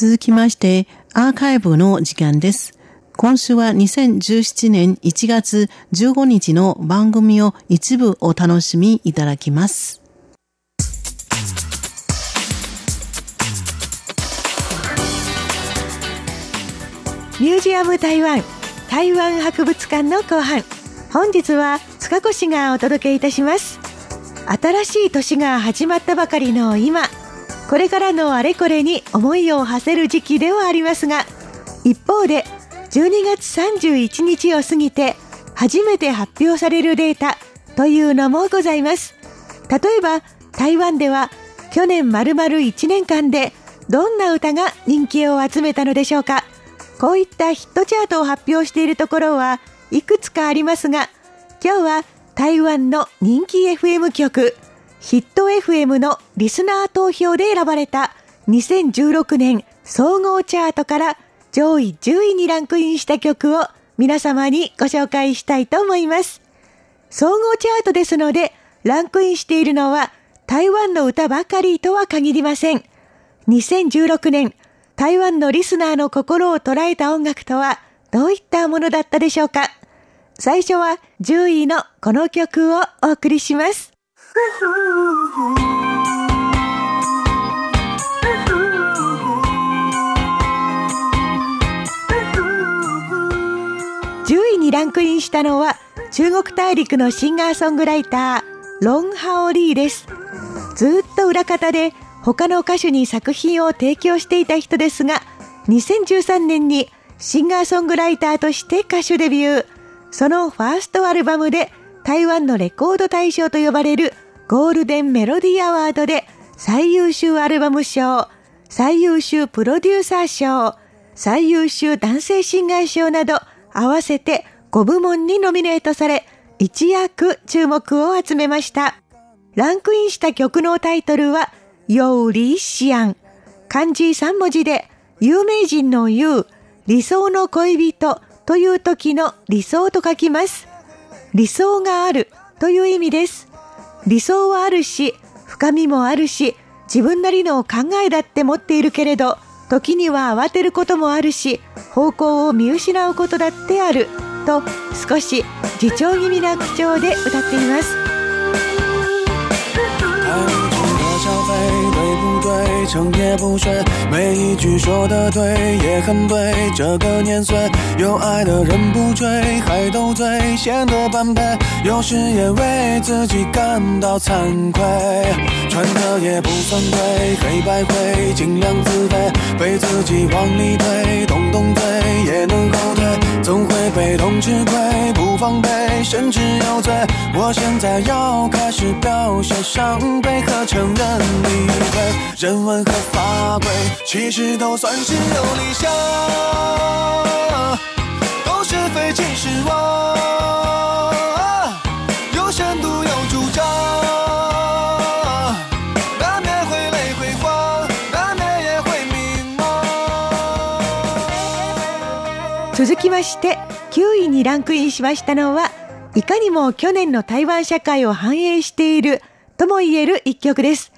続きまして、アーカイブの時間です。今週は2017年1月15日の番組を一部お楽しみいただきます。ミュージアム台湾台湾博物館の後半本日は塚越がお届けいたします新しい年が始まったばかりの今これからのあれこれに思いを馳せる時期ではありますが一方で12月31日を過ぎて初めて発表されるデータというのもございます。例えば台湾では去年丸々1年間でどんな歌が人気を集めたのでしょうか。こういったヒットチャートを発表しているところはいくつかありますが今日は台湾の人気 FM 局。ヒット FM のリスナー投票で選ばれた2016年総合チャートから上位10位にランクインした曲を皆様にご紹介したいと思います。総合チャートですので、ランクインしているのは台湾の歌ばかりとは限りません。2016年、台湾のリスナーの心を捉えた音楽とはどういったものだったでしょうか最初は10位のこの曲をお送りします。10位にランクインしたのは中国大陸のシンガーソングライターロン・ハオリーです。ずっと裏方で他の歌手に作品を提供していた人ですが2013年にシンガーソングライターとして歌手デビュー。そのファーストアルバムで台湾のレコード大賞と呼ばれるゴールデンメロディアワードで最優秀アルバム賞、最優秀プロデューサー賞、最優秀男性シンガー賞など合わせて5部門にノミネートされ、一躍注目を集めました。ランクインした曲のタイトルは、ヨーリシアン。漢字3文字で、有名人の言う、理想の恋人という時の理想と書きます。理想があるという意味です。理想はあるし、深みもあるし、自分なりの考えだって持っているけれど、時には慌てることもあるし、方向を見失うことだってある、と少し自重気味な口調で歌っています。成也不睡，每一句说的对，也很对。这个年岁，有爱的人不追，还斗嘴，显得般配。有时也为自己感到惭愧，穿的也不算贵，黑白灰，尽量自卑，被自己往里推，动动嘴也能后退，总会被动吃亏，不防备，甚至有罪。我现在要开始表现伤悲和承认理亏，人文。和法规，其实都算是有理想，都是非其实妄，続きまして9位にランクインしましたのはいかにも去年の台湾社会を反映しているとも言える一曲です。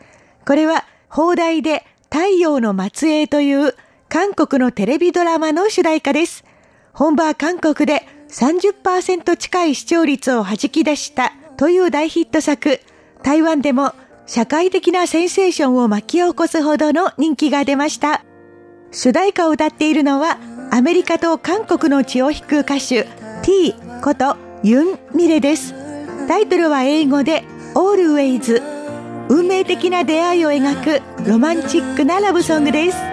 これは放題で太陽の末裔という韓国のテレビドラマの主題歌です。本場韓国で30%近い視聴率を弾き出したという大ヒット作、台湾でも社会的なセンセーションを巻き起こすほどの人気が出ました。主題歌を歌っているのはアメリカと韓国の血を引く歌手 T ことユン・ミレです。タイトルは英語で Always 運命的な出会いを描くロマンチックなラブソングです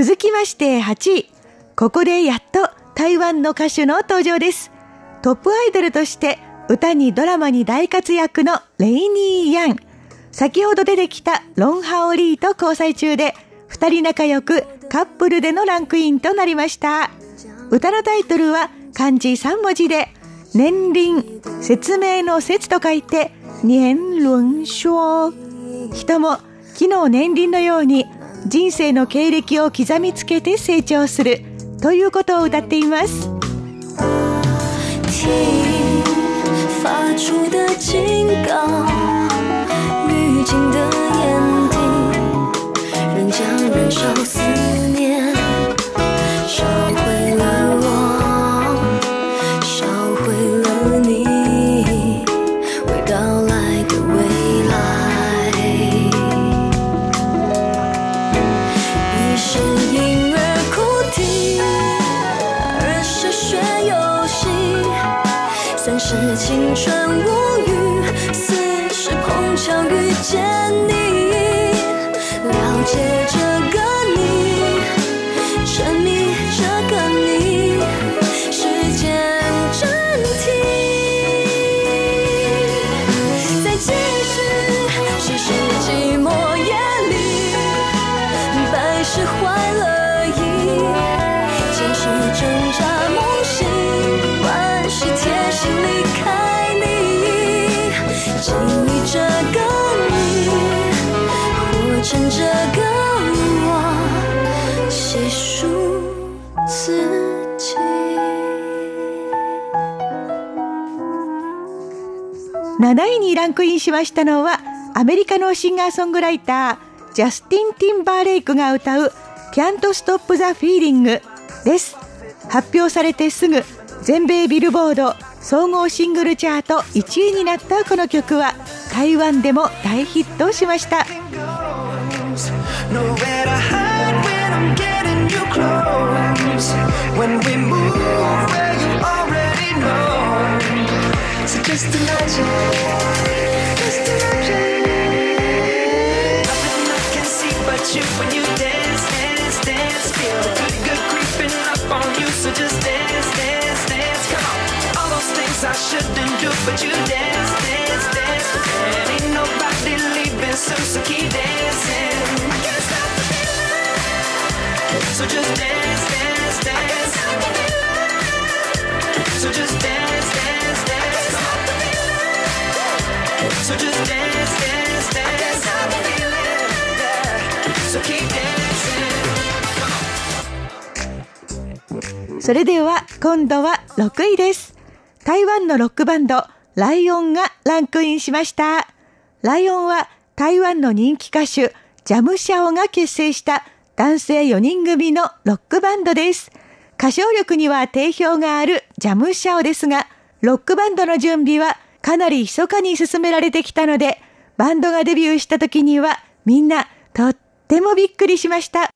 続きまして8位。ここでやっと台湾の歌手の登場です。トップアイドルとして歌にドラマに大活躍のレイニー・ヤン。先ほど出てきたロン・ハオリーと交際中で、二人仲良くカップルでのランクインとなりました。歌のタイトルは漢字3文字で、年輪、説明の説と書いて、年輪書。人も木の年輪のように人生の経歴を刻みつけて成長するということを歌っています。发出的警告，预警的眼睛，仍将燃烧思巧遇见你，了解这个你，沉迷这个你，时间暂停。在继续，只是寂寞夜里，白是坏了意，坚持挣扎。7位にランクインしましたのはアメリカのシンガーソングライタージャスティン・ティンバーレイクが歌う Can't Stop the Feeling です。発表されてすぐ全米ビルボード総合シングルチャート1位になったこの曲は台湾でも大ヒットしました「just imagine. それでは今度は6位です。台湾のロックバンドライオンがランクインしました。ライオンは台湾の人気歌手ジャムシャオが結成した男性4人組のロックバンドです。歌唱力には定評があるジャムシャオですが、ロックバンドの準備はかなり密かに進められてきたので、バンドがデビューした時にはみんなとってもびっくりしました。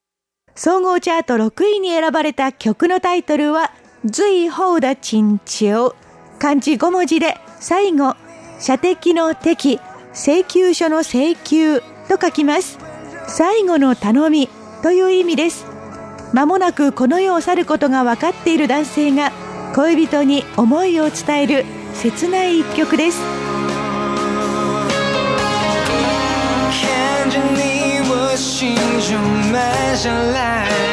総合チャート6位に選ばれた曲のタイトルは、随后的珍重。漢字5文字で、最後、射的の敵、請求書の請求と書きます。最後の頼みという意味です。まもなくこの世を去ることが分かっている男性が恋人に思いを伝える切ない一曲です看着你我心中慢下来。